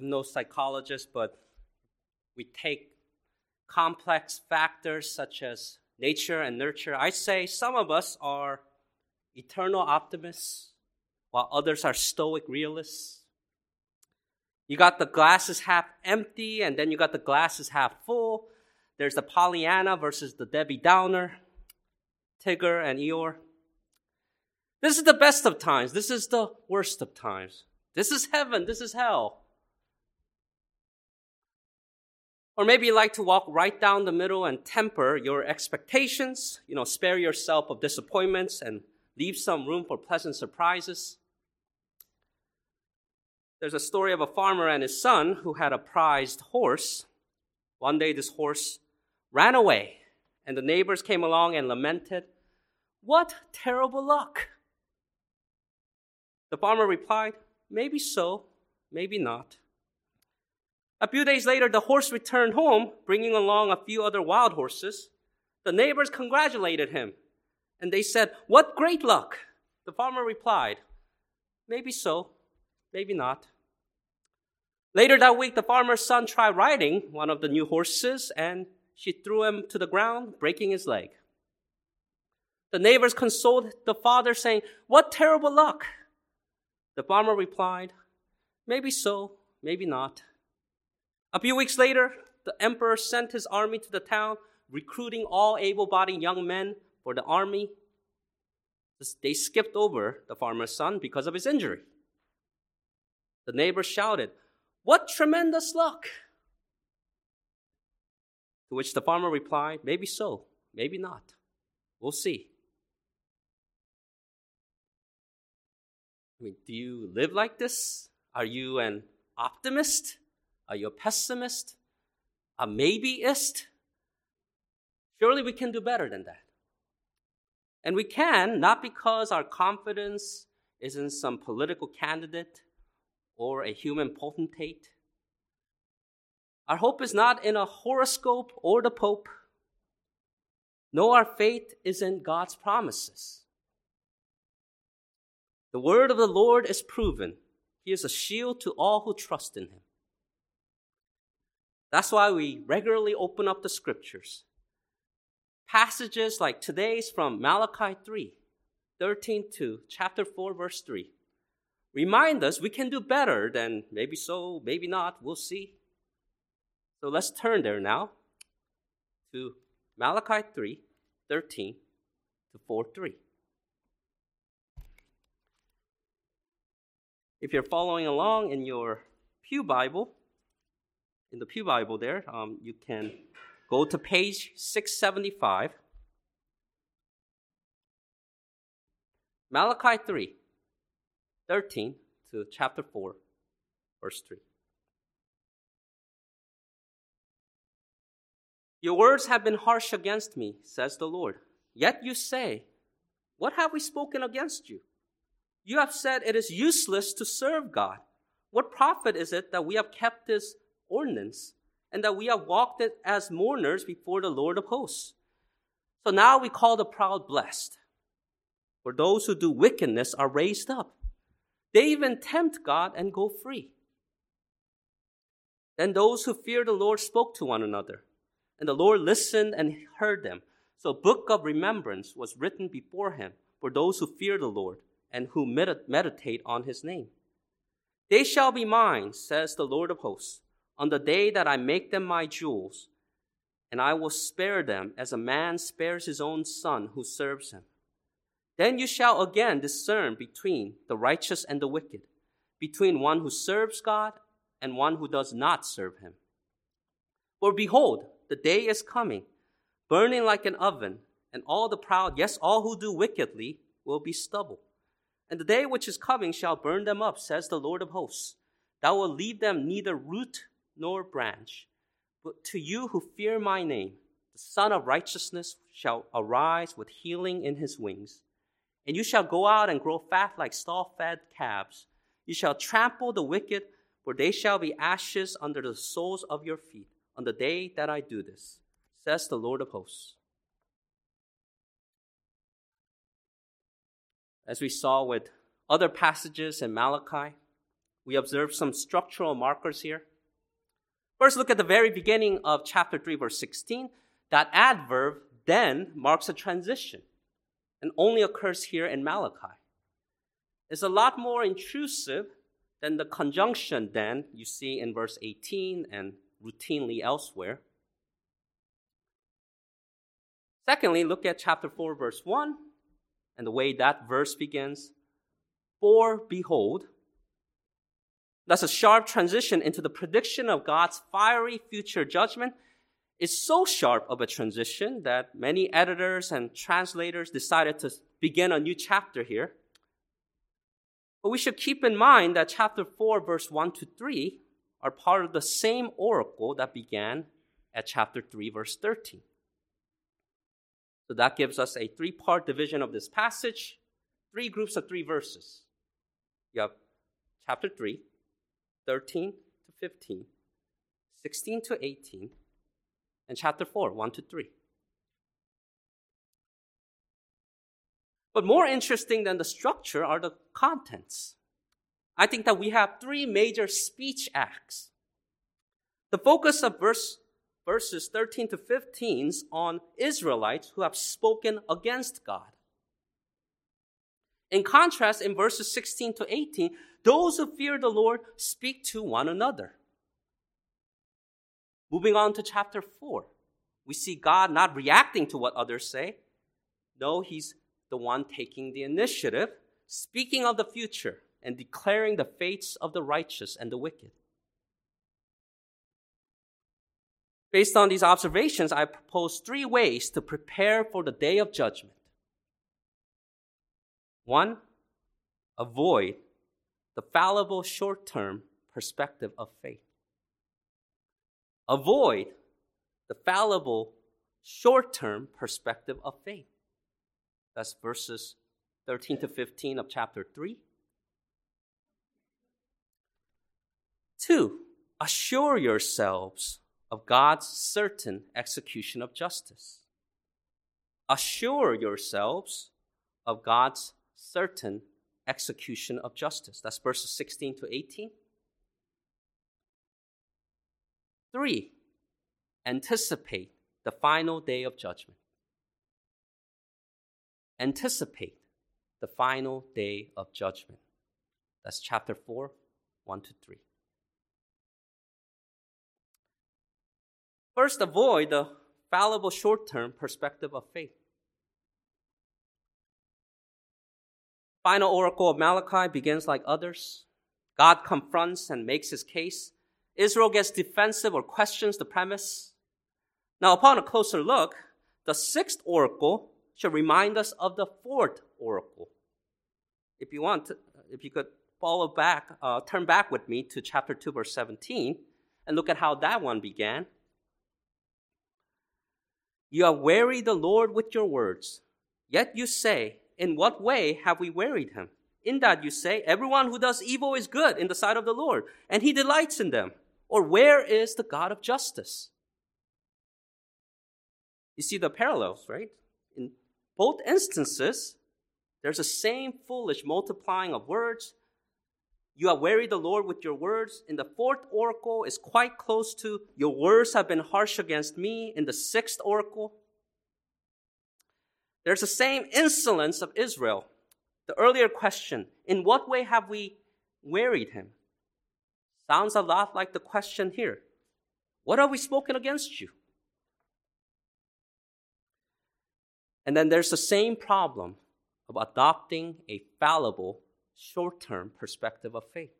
I'm no psychologist, but we take complex factors such as nature and nurture. I say some of us are eternal optimists, while others are stoic realists. You got the glasses half empty, and then you got the glasses half full. There's the Pollyanna versus the Debbie Downer, Tigger and Eeyore. This is the best of times. This is the worst of times. This is heaven. This is hell. Or maybe you like to walk right down the middle and temper your expectations, you know, spare yourself of disappointments and leave some room for pleasant surprises. There's a story of a farmer and his son who had a prized horse. One day, this horse ran away, and the neighbors came along and lamented, What terrible luck! The farmer replied, Maybe so, maybe not. A few days later, the horse returned home, bringing along a few other wild horses. The neighbors congratulated him, and they said, What great luck! The farmer replied, Maybe so, maybe not. Later that week, the farmer's son tried riding one of the new horses, and she threw him to the ground, breaking his leg. The neighbors consoled the father, saying, What terrible luck! The farmer replied, Maybe so, maybe not. A few weeks later, the emperor sent his army to the town, recruiting all able bodied young men for the army. They skipped over the farmer's son because of his injury. The neighbors shouted, What tremendous luck! To which the farmer replied, Maybe so, maybe not. We'll see. I mean, do you live like this? Are you an optimist? Are you a pessimist? A maybeist? Surely we can do better than that. And we can, not because our confidence is in some political candidate or a human potentate. Our hope is not in a horoscope or the Pope. No, our faith is in God's promises. The word of the Lord is proven. He is a shield to all who trust in him. That's why we regularly open up the scriptures. Passages like today's from Malachi 3, 13 to chapter 4, verse 3 remind us we can do better than maybe so, maybe not, we'll see. So let's turn there now to Malachi 3, 13 to 4, 3. If you're following along in your Pew Bible, in the Pew Bible there, um, you can go to page 675. Malachi 3, 13 to chapter 4, verse 3. Your words have been harsh against me, says the Lord. Yet you say, What have we spoken against you? You have said it is useless to serve God. What profit is it that we have kept this ordinance and that we have walked as mourners before the Lord of hosts? So now we call the proud blessed. For those who do wickedness are raised up. They even tempt God and go free. Then those who fear the Lord spoke to one another, and the Lord listened and heard them. So a book of remembrance was written before him for those who fear the Lord and who meditate on his name. They shall be mine, says the Lord of hosts, on the day that I make them my jewels, and I will spare them as a man spares his own son who serves him. Then you shall again discern between the righteous and the wicked, between one who serves God and one who does not serve him. For behold, the day is coming, burning like an oven, and all the proud, yes, all who do wickedly, will be stubble. And the day which is coming shall burn them up, says the Lord of hosts. Thou wilt leave them neither root nor branch. But to you who fear my name, the Sun of Righteousness shall arise with healing in his wings. And you shall go out and grow fat like stall fed calves. You shall trample the wicked, for they shall be ashes under the soles of your feet on the day that I do this, says the Lord of hosts. as we saw with other passages in Malachi, we observe some structural markers here. First, look at the very beginning of chapter 3, verse 16. That adverb then marks a transition and only occurs here in Malachi. It's a lot more intrusive than the conjunction then you see in verse 18 and routinely elsewhere. Secondly, look at chapter 4, verse 1, and the way that verse begins. For behold, that's a sharp transition into the prediction of God's fiery future judgment. It's so sharp of a transition that many editors and translators decided to begin a new chapter here. But we should keep in mind that chapter 4, verse 1 to 3 are part of the same oracle that began at chapter 3, verse 13. So that gives us a three part division of this passage, three groups of three verses. You have chapter 3, 13 to 15, 16 to 18, and chapter 4, 1 to 3. But more interesting than the structure are the contents. I think that we have three major speech acts. The focus of verse, verses 13 to 15 is on Israelites who have spoken against God. In contrast, in verses 16 to 18, those who fear the Lord speak to one another. Moving on to chapter 4, we see God not reacting to what others say. No, He's the one taking the initiative, speaking of the future and declaring the fates of the righteous and the wicked. Based on these observations, I propose three ways to prepare for the day of judgment. One, avoid the fallible short term perspective of faith. Avoid the fallible short term perspective of faith. That's verses 13 to 15 of chapter 3. Two, assure yourselves of God's certain execution of justice. Assure yourselves of God's certain execution of justice. That's verses 16 to 18. Three, anticipate the final day of judgment. Anticipate the final day of judgment. That's chapter 4, 1 to 3. First, avoid the fallible short term perspective of faith. Final oracle of Malachi begins like others. God confronts and makes his case. Israel gets defensive or questions the premise. Now, upon a closer look, the sixth oracle should remind us of the fourth oracle. If you want, if you could follow back, uh, turn back with me to chapter 2, verse 17, and look at how that one began. You have wearied the Lord with your words, yet you say, in what way have we wearied him? In that you say, Everyone who does evil is good in the sight of the Lord, and he delights in them. Or where is the God of justice? You see the parallels, right? In both instances, there's the same foolish multiplying of words. You have wearied the Lord with your words. In the fourth oracle is quite close to, Your words have been harsh against me. In the sixth oracle, there's the same insolence of Israel. The earlier question, in what way have we wearied him? Sounds a lot like the question here. What have we spoken against you? And then there's the same problem of adopting a fallible, short term perspective of faith.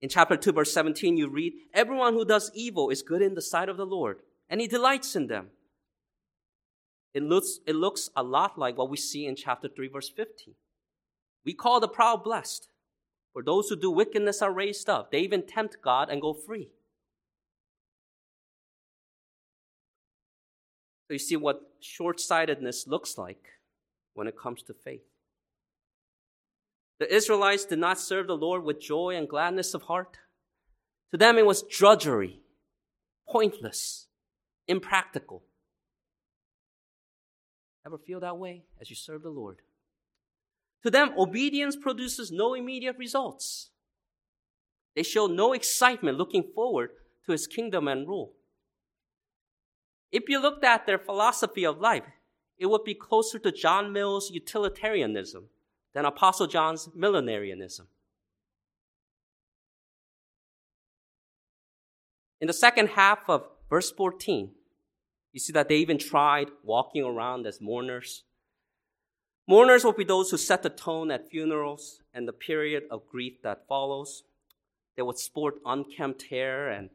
In chapter 2, verse 17, you read, Everyone who does evil is good in the sight of the Lord, and he delights in them. It looks, it looks a lot like what we see in chapter 3, verse 15. We call the proud blessed. For those who do wickedness are raised up. They even tempt God and go free. So you see what short sightedness looks like when it comes to faith. The Israelites did not serve the Lord with joy and gladness of heart. To them, it was drudgery, pointless, impractical. Ever feel that way as you serve the Lord? To them, obedience produces no immediate results. They show no excitement looking forward to his kingdom and rule. If you looked at their philosophy of life, it would be closer to John Mill's utilitarianism than Apostle John's millenarianism. In the second half of verse 14, you see that they even tried walking around as mourners. Mourners will be those who set the tone at funerals and the period of grief that follows. They would sport unkempt hair and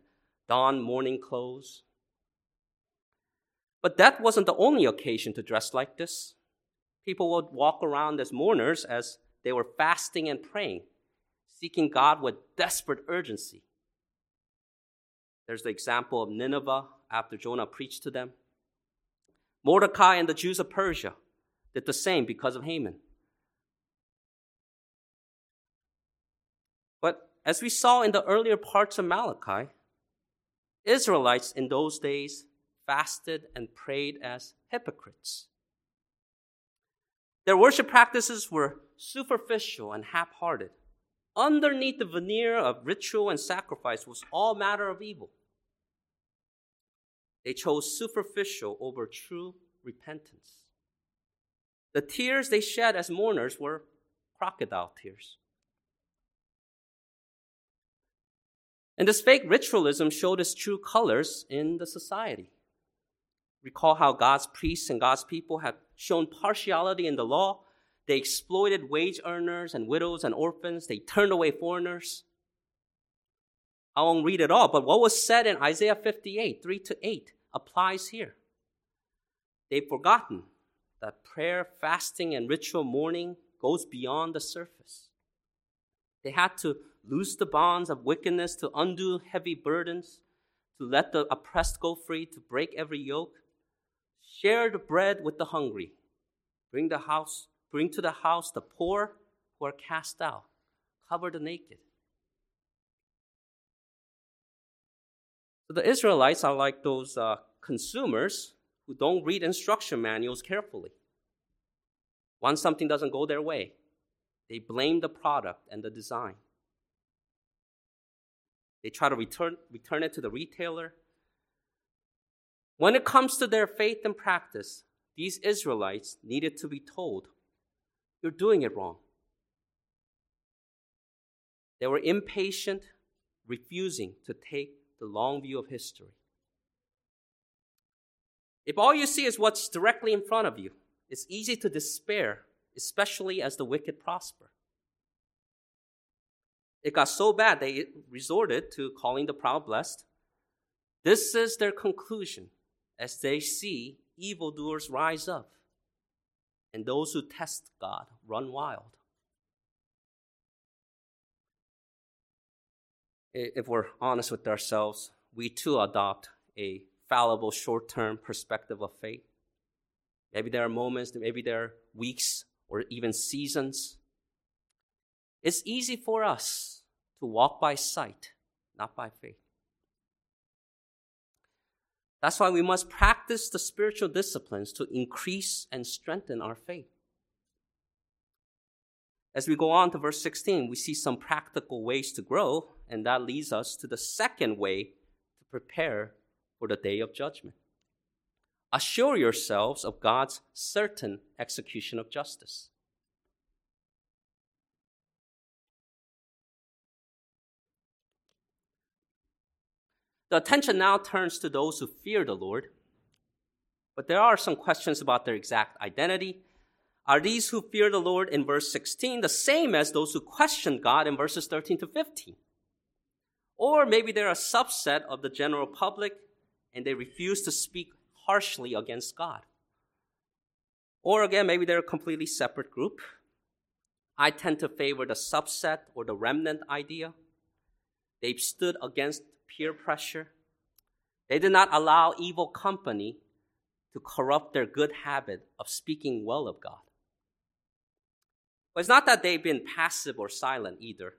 don mourning clothes. But that wasn't the only occasion to dress like this. People would walk around as mourners as they were fasting and praying, seeking God with desperate urgency. There's the example of Nineveh after Jonah preached to them. Mordecai and the Jews of Persia did the same because of Haman. But as we saw in the earlier parts of Malachi, Israelites in those days fasted and prayed as hypocrites. Their worship practices were superficial and half hearted. Underneath the veneer of ritual and sacrifice was all matter of evil. They chose superficial over true repentance. The tears they shed as mourners were crocodile tears. And this fake ritualism showed its true colors in the society. Recall how God's priests and God's people had shown partiality in the law. They exploited wage earners and widows and orphans. They turned away foreigners. I won't read it all, but what was said in Isaiah 58, 3 to 8, applies here. They've forgotten that prayer, fasting, and ritual mourning goes beyond the surface. They had to loose the bonds of wickedness, to undo heavy burdens, to let the oppressed go free, to break every yoke. Share the bread with the hungry. Bring the house, bring to the house the poor who are cast out. Cover the naked. The Israelites are like those uh, consumers who don't read instruction manuals carefully. Once something doesn't go their way, they blame the product and the design. They try to return, return it to the retailer when it comes to their faith and practice, these Israelites needed to be told, You're doing it wrong. They were impatient, refusing to take the long view of history. If all you see is what's directly in front of you, it's easy to despair, especially as the wicked prosper. It got so bad they resorted to calling the proud blessed. This is their conclusion as they see evildoers rise up and those who test God run wild. If we're honest with ourselves, we too adopt a fallible short term perspective of faith. Maybe there are moments, maybe there are weeks or even seasons. It's easy for us to walk by sight, not by faith. That's why we must practice the spiritual disciplines to increase and strengthen our faith. As we go on to verse 16, we see some practical ways to grow, and that leads us to the second way to prepare for the day of judgment. Assure yourselves of God's certain execution of justice. The attention now turns to those who fear the Lord. But there are some questions about their exact identity. Are these who fear the Lord in verse 16 the same as those who question God in verses 13 to 15? Or maybe they're a subset of the general public and they refuse to speak harshly against God. Or again, maybe they're a completely separate group. I tend to favor the subset or the remnant idea. They've stood against peer pressure. They did not allow evil company to corrupt their good habit of speaking well of God. But it's not that they've been passive or silent either.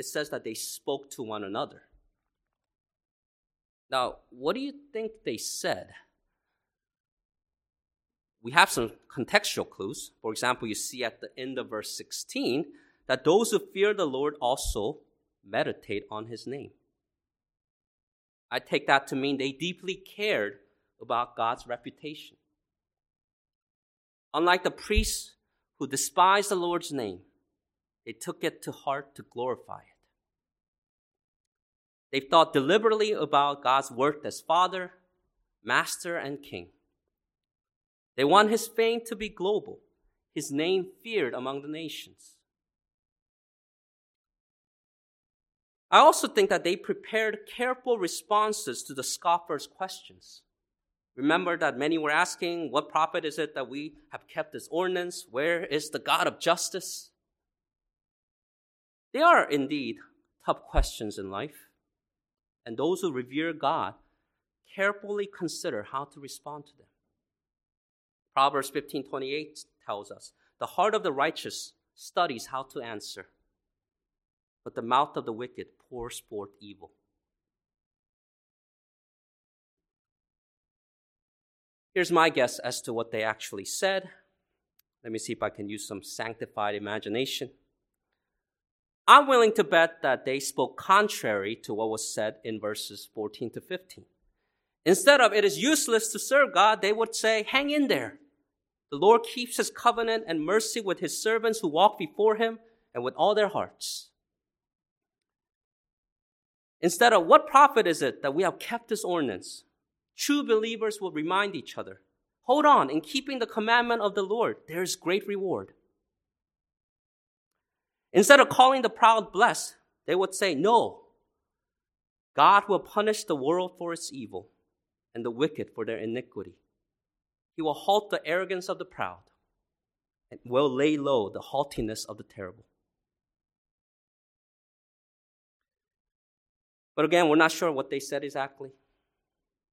It says that they spoke to one another. Now, what do you think they said? we have some contextual clues. For example, you see at the end of verse 16 that those who fear the Lord also meditate on his name. I take that to mean they deeply cared about God's reputation. Unlike the priests who despised the Lord's name, they took it to heart to glorify it. They thought deliberately about God's worth as Father, Master, and King. They want his fame to be global, his name feared among the nations. I also think that they prepared careful responses to the scoffers' questions. Remember that many were asking, What profit is it that we have kept this ordinance? Where is the God of justice? They are indeed tough questions in life, and those who revere God carefully consider how to respond to them. Proverbs 15:28 tells us, "The heart of the righteous studies how to answer, but the mouth of the wicked pours forth evil." Here's my guess as to what they actually said. Let me see if I can use some sanctified imagination. I'm willing to bet that they spoke contrary to what was said in verses 14 to 15. Instead of it is useless to serve God, they would say, hang in there. The Lord keeps his covenant and mercy with his servants who walk before him and with all their hearts. Instead of what profit is it that we have kept this ordinance? True believers will remind each other hold on, in keeping the commandment of the Lord, there is great reward. Instead of calling the proud blessed, they would say, No, God will punish the world for its evil and the wicked for their iniquity. He will halt the arrogance of the proud and will lay low the haughtiness of the terrible. But again, we're not sure what they said exactly.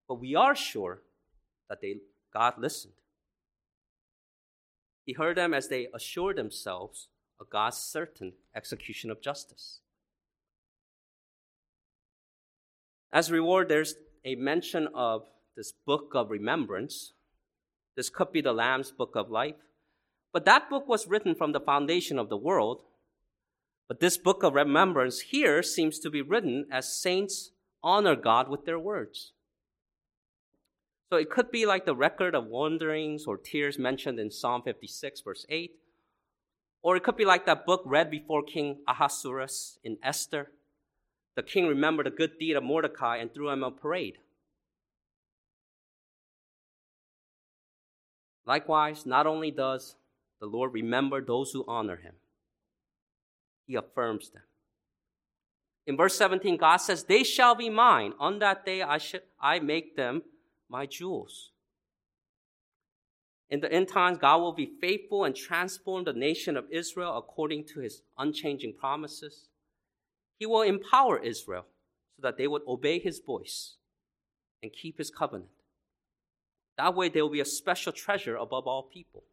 But we are sure that they, God listened. He heard them as they assured themselves of God's certain execution of justice. As reward, there's a mention of this book of remembrance. This could be the Lamb's book of life. But that book was written from the foundation of the world. But this book of remembrance here seems to be written as saints honor God with their words. So it could be like the record of wanderings or tears mentioned in Psalm 56, verse 8. Or it could be like that book read before King Ahasuerus in Esther. The king remembered the good deed of Mordecai and threw him a parade. Likewise, not only does the Lord remember those who honor him, he affirms them. In verse 17, God says, They shall be mine. On that day I, should, I make them my jewels. In the end times, God will be faithful and transform the nation of Israel according to his unchanging promises. He will empower Israel so that they would obey his voice and keep his covenant. That way, they will be a special treasure above all people.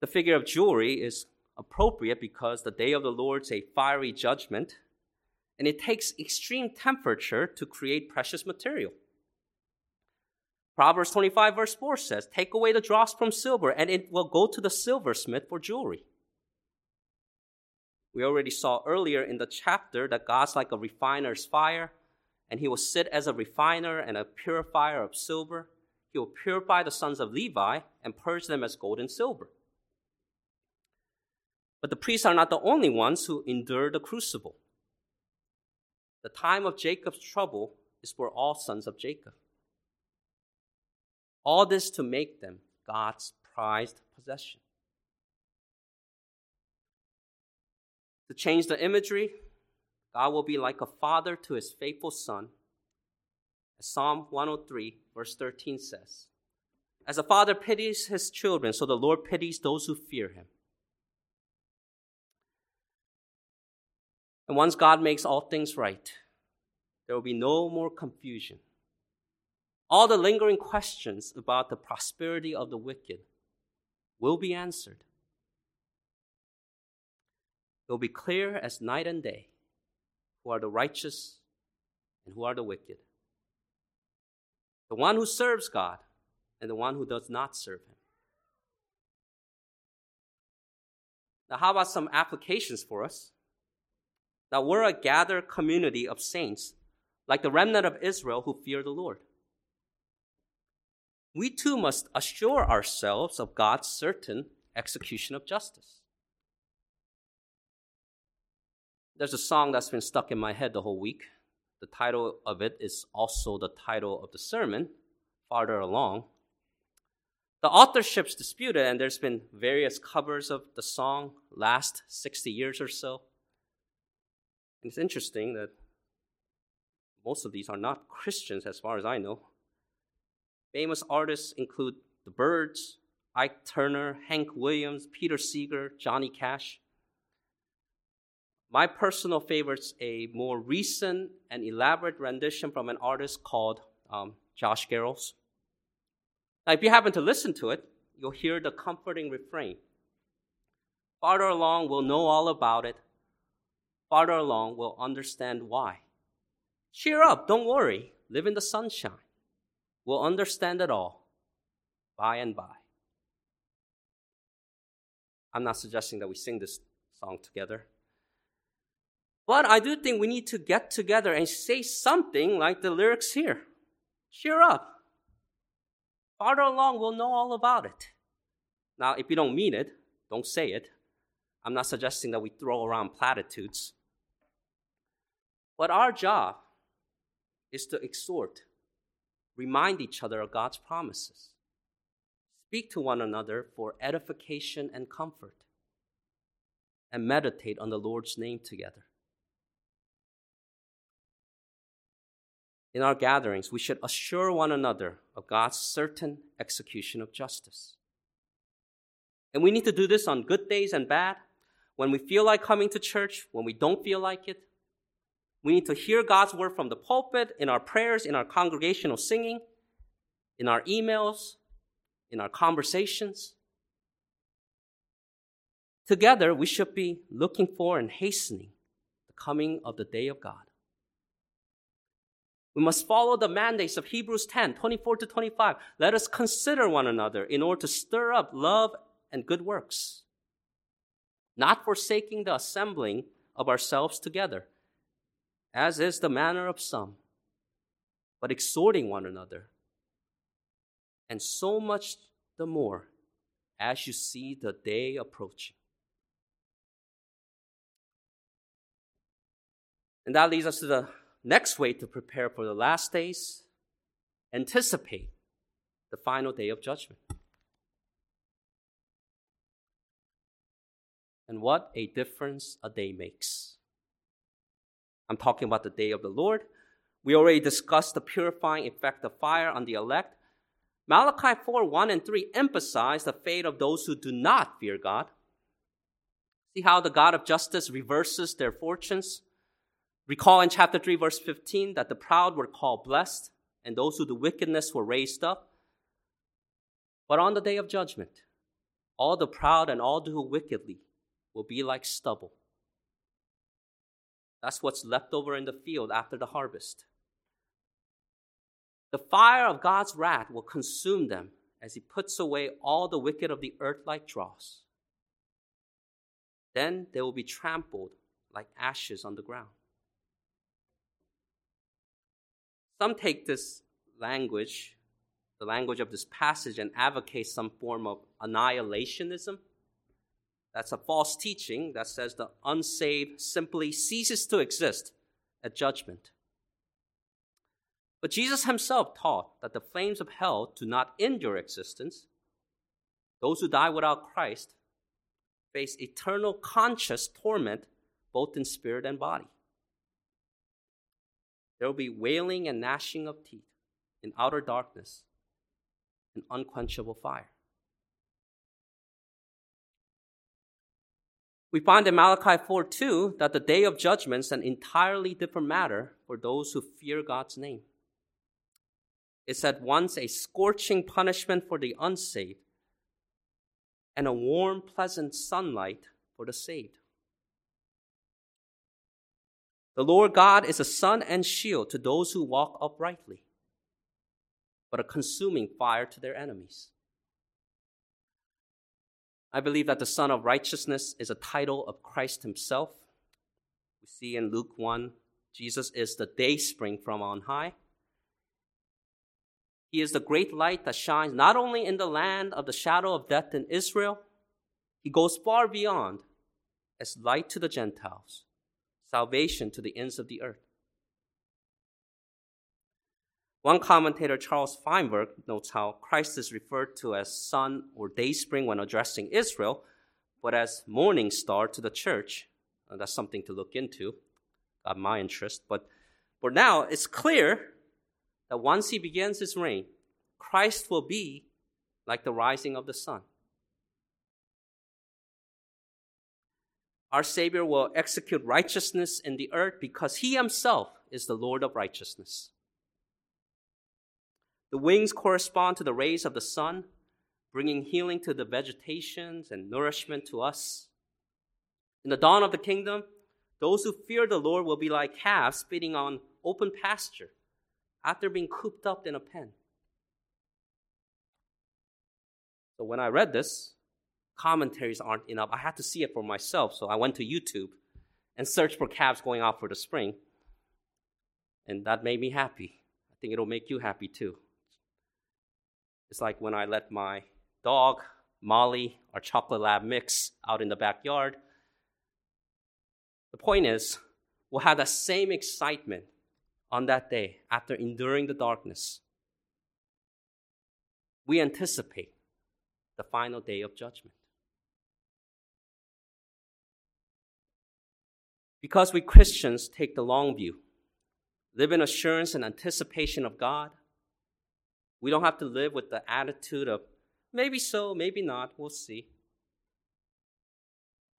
The figure of jewelry is appropriate because the day of the Lord is a fiery judgment and it takes extreme temperature to create precious material. Proverbs 25, verse 4 says, Take away the dross from silver, and it will go to the silversmith for jewelry. We already saw earlier in the chapter that God's like a refiner's fire, and he will sit as a refiner and a purifier of silver. He will purify the sons of Levi and purge them as gold and silver. But the priests are not the only ones who endure the crucible. The time of Jacob's trouble is for all sons of Jacob. All this to make them God's prized possession. To change the imagery, God will be like a father to his faithful son. As Psalm 103, verse 13 says, As a father pities his children, so the Lord pities those who fear him. And once God makes all things right, there will be no more confusion. All the lingering questions about the prosperity of the wicked will be answered. It will be clear as night and day who are the righteous and who are the wicked. The one who serves God and the one who does not serve him. Now, how about some applications for us? That we're a gathered community of saints, like the remnant of Israel who fear the Lord. We too must assure ourselves of God's certain execution of justice. There's a song that's been stuck in my head the whole week. The title of it is also the title of the sermon, farther along. The authorship's disputed, and there's been various covers of the song last 60 years or so. And it's interesting that most of these are not Christians, as far as I know. Famous artists include the Byrds, Ike Turner, Hank Williams, Peter Seeger, Johnny Cash. My personal favorite's a more recent and elaborate rendition from an artist called um, Josh Garrels. Now, if you happen to listen to it, you'll hear the comforting refrain. Farther along, we'll know all about it. Farther along, we'll understand why. Cheer up, don't worry, live in the sunshine. We'll understand it all by and by. I'm not suggesting that we sing this song together. But I do think we need to get together and say something like the lyrics here. Cheer up. Farther along, we'll know all about it. Now, if you don't mean it, don't say it. I'm not suggesting that we throw around platitudes. But our job is to exhort, remind each other of God's promises, speak to one another for edification and comfort, and meditate on the Lord's name together. in our gatherings, we should assure one another of God's certain execution of justice. And we need to do this on good days and bad, when we feel like coming to church, when we don't feel like it. We need to hear God's word from the pulpit, in our prayers, in our congregational singing, in our emails, in our conversations. Together, we should be looking for and hastening the coming of the day of God. We must follow the mandates of Hebrews 10, 24 to 25. Let us consider one another in order to stir up love and good works, not forsaking the assembling of ourselves together, as is the manner of some, but exhorting one another, and so much the more as you see the day approaching. And that leads us to the next way to prepare for the last days, anticipate the final day of judgment. And what a difference a day makes. I'm talking about the day of the Lord. We already discussed the purifying effect of fire on the elect. Malachi 4 1 and 3 emphasize the fate of those who do not fear God. See how the God of justice reverses their fortunes? Recall in chapter 3, verse 15, that the proud were called blessed, and those who do wickedness were raised up. But on the day of judgment, all the proud and all who do wickedly will be like stubble. That's what's left over in the field after the harvest. The fire of God's wrath will consume them as He puts away all the wicked of the earth like dross. Then they will be trampled like ashes on the ground. Some take this language, the language of this passage, and advocate some form of annihilationism. That's a false teaching that says the unsaved simply ceases to exist at judgment. But Jesus himself taught that the flames of hell do not end your existence. Those who die without Christ face eternal conscious torment both in spirit and body. There will be wailing and gnashing of teeth in outer darkness and unquenchable fire. We find in Malachi 4 2 that the day of judgment is an entirely different matter for those who fear God's name. It's at once a scorching punishment for the unsaved and a warm, pleasant sunlight for the saved. The Lord God is a sun and shield to those who walk uprightly. but a consuming fire to their enemies. I believe that the Sun of Righteousness is a title of Christ Himself. We see in Luke 1, Jesus is the day spring from on high. He is the great light that shines not only in the land of the shadow of death in Israel, he goes far beyond as light to the Gentiles, salvation to the ends of the earth. One commentator, Charles Feinberg, notes how Christ is referred to as sun or dayspring when addressing Israel, but as morning star to the church. And that's something to look into, got my interest. But for now, it's clear that once he begins his reign, Christ will be like the rising of the sun. Our Savior will execute righteousness in the earth because he himself is the Lord of righteousness. The wings correspond to the rays of the sun, bringing healing to the vegetations and nourishment to us. In the dawn of the kingdom, those who fear the Lord will be like calves feeding on open pasture after being cooped up in a pen. So when I read this, commentaries aren't enough. I had to see it for myself, so I went to YouTube and searched for calves going out for the spring. And that made me happy. I think it'll make you happy too. It's like when I let my dog, Molly, our chocolate lab mix out in the backyard. The point is, we'll have that same excitement on that day after enduring the darkness. We anticipate the final day of judgment. Because we Christians take the long view, live in assurance and anticipation of God, we don't have to live with the attitude of maybe so, maybe not, we'll see.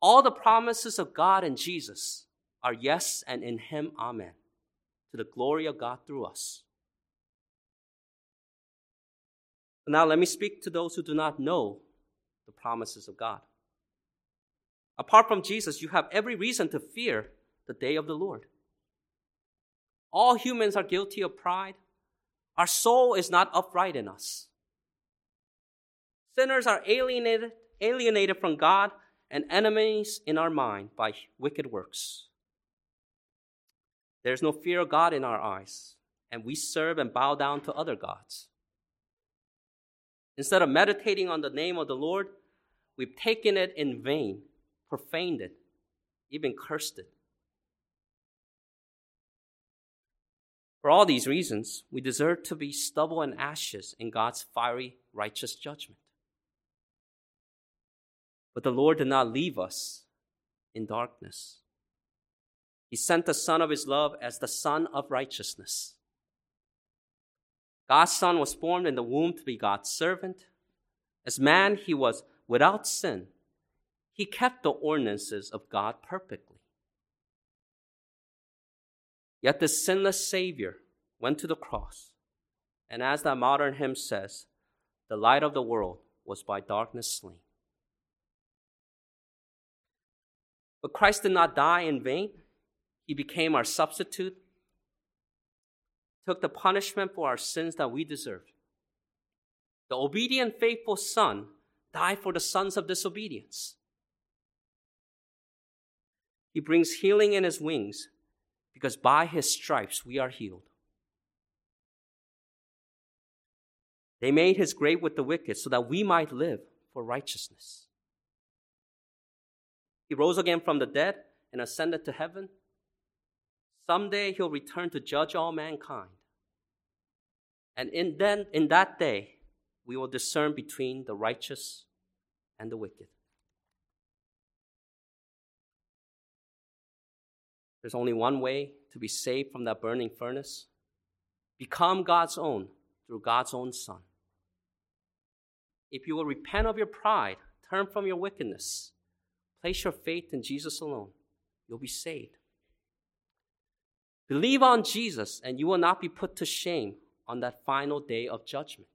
All the promises of God and Jesus are yes, and in Him, Amen, to the glory of God through us. Now, let me speak to those who do not know the promises of God. Apart from Jesus, you have every reason to fear the day of the Lord. All humans are guilty of pride, our soul is not upright in us. Sinners are alienated, alienated from God and enemies in our mind by wicked works. There's no fear of God in our eyes, and we serve and bow down to other gods. Instead of meditating on the name of the Lord, we've taken it in vain, profaned it, even cursed it. For all these reasons, we deserve to be stubble and ashes in God's fiery, righteous judgment. But the Lord did not leave us in darkness. He sent the Son of His love as the Son of righteousness. God's Son was formed in the womb to be God's servant. As man, He was without sin. He kept the ordinances of God perfectly. Yet the sinless Savior went to the cross, and as that modern hymn says, the light of the world was by darkness slain. But Christ did not die in vain. He became our substitute, took the punishment for our sins that we deserved. The obedient, faithful Son died for the sons of disobedience. He brings healing in his wings because by his stripes we are healed. They made his grave with the wicked so that we might live for righteousness. He rose again from the dead and ascended to heaven. Someday he'll return to judge all mankind. And in, then, in that day, we will discern between the righteous and the wicked. There's only one way to be saved from that burning furnace. Become God's own through God's own Son. If you will repent of your pride, turn from your wickedness, place your faith in Jesus alone, you'll be saved. Believe on Jesus, and you will not be put to shame on that final day of judgment.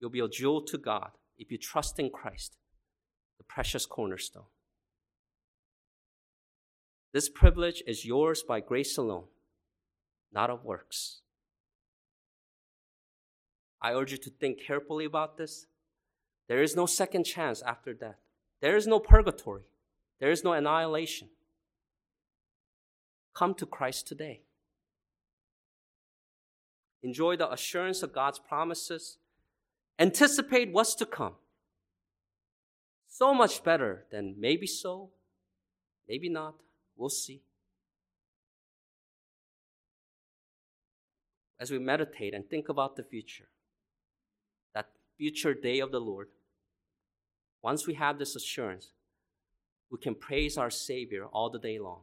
You'll be a jewel to God if you trust in Christ, the precious cornerstone. This privilege is yours by grace alone, not of works. I urge you to think carefully about this. There is no second chance after death. There is no purgatory. There is no annihilation. Come to Christ today. Enjoy the assurance of God's promises. Anticipate what's to come. So much better than maybe so, maybe not. We'll see. As we meditate and think about the future, that future day of the Lord, once we have this assurance, we can praise our Savior all the day long.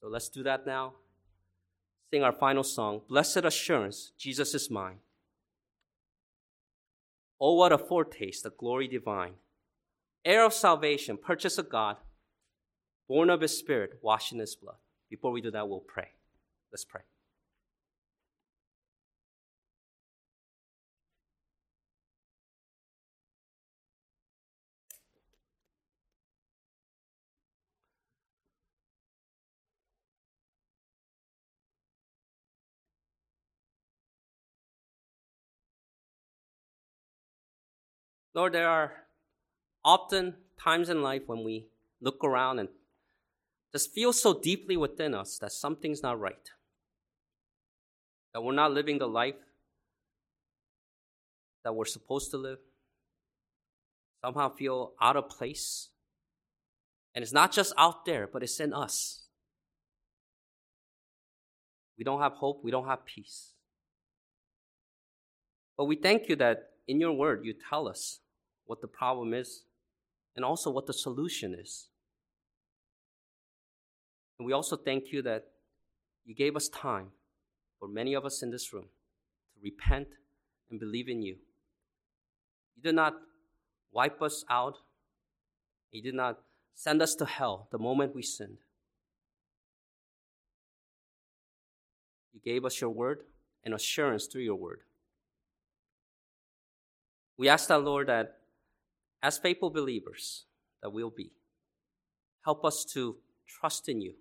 So let's do that now. Sing our final song, Blessed Assurance, Jesus is mine. Oh, what a foretaste of glory divine. Heir of salvation, purchase of God, born of His Spirit, washed in His blood. Before we do that, we'll pray. Let's pray. Lord, there are often times in life when we look around and just feel so deeply within us that something's not right. That we're not living the life that we're supposed to live. Somehow feel out of place. And it's not just out there, but it's in us. We don't have hope, we don't have peace. But we thank you that in your word you tell us what the problem is and also what the solution is. And we also thank you that you gave us time for many of us in this room to repent and believe in you. You did not wipe us out, you did not send us to hell the moment we sinned. You gave us your word and assurance through your word. We ask that, Lord, that as faithful believers that we'll be, help us to trust in you.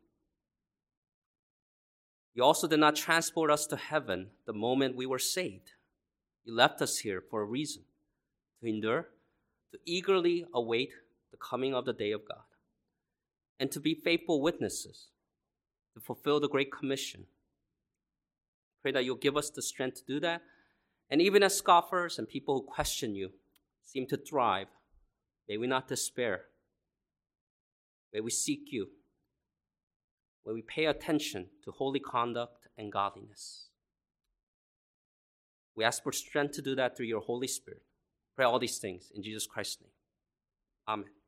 You also did not transport us to heaven the moment we were saved. You left us here for a reason to endure, to eagerly await the coming of the day of God, and to be faithful witnesses to fulfill the Great Commission. Pray that you'll give us the strength to do that. And even as scoffers and people who question you seem to thrive, may we not despair. May we seek you. May we pay attention to holy conduct and godliness. We ask for strength to do that through your Holy Spirit. Pray all these things in Jesus Christ's name. Amen.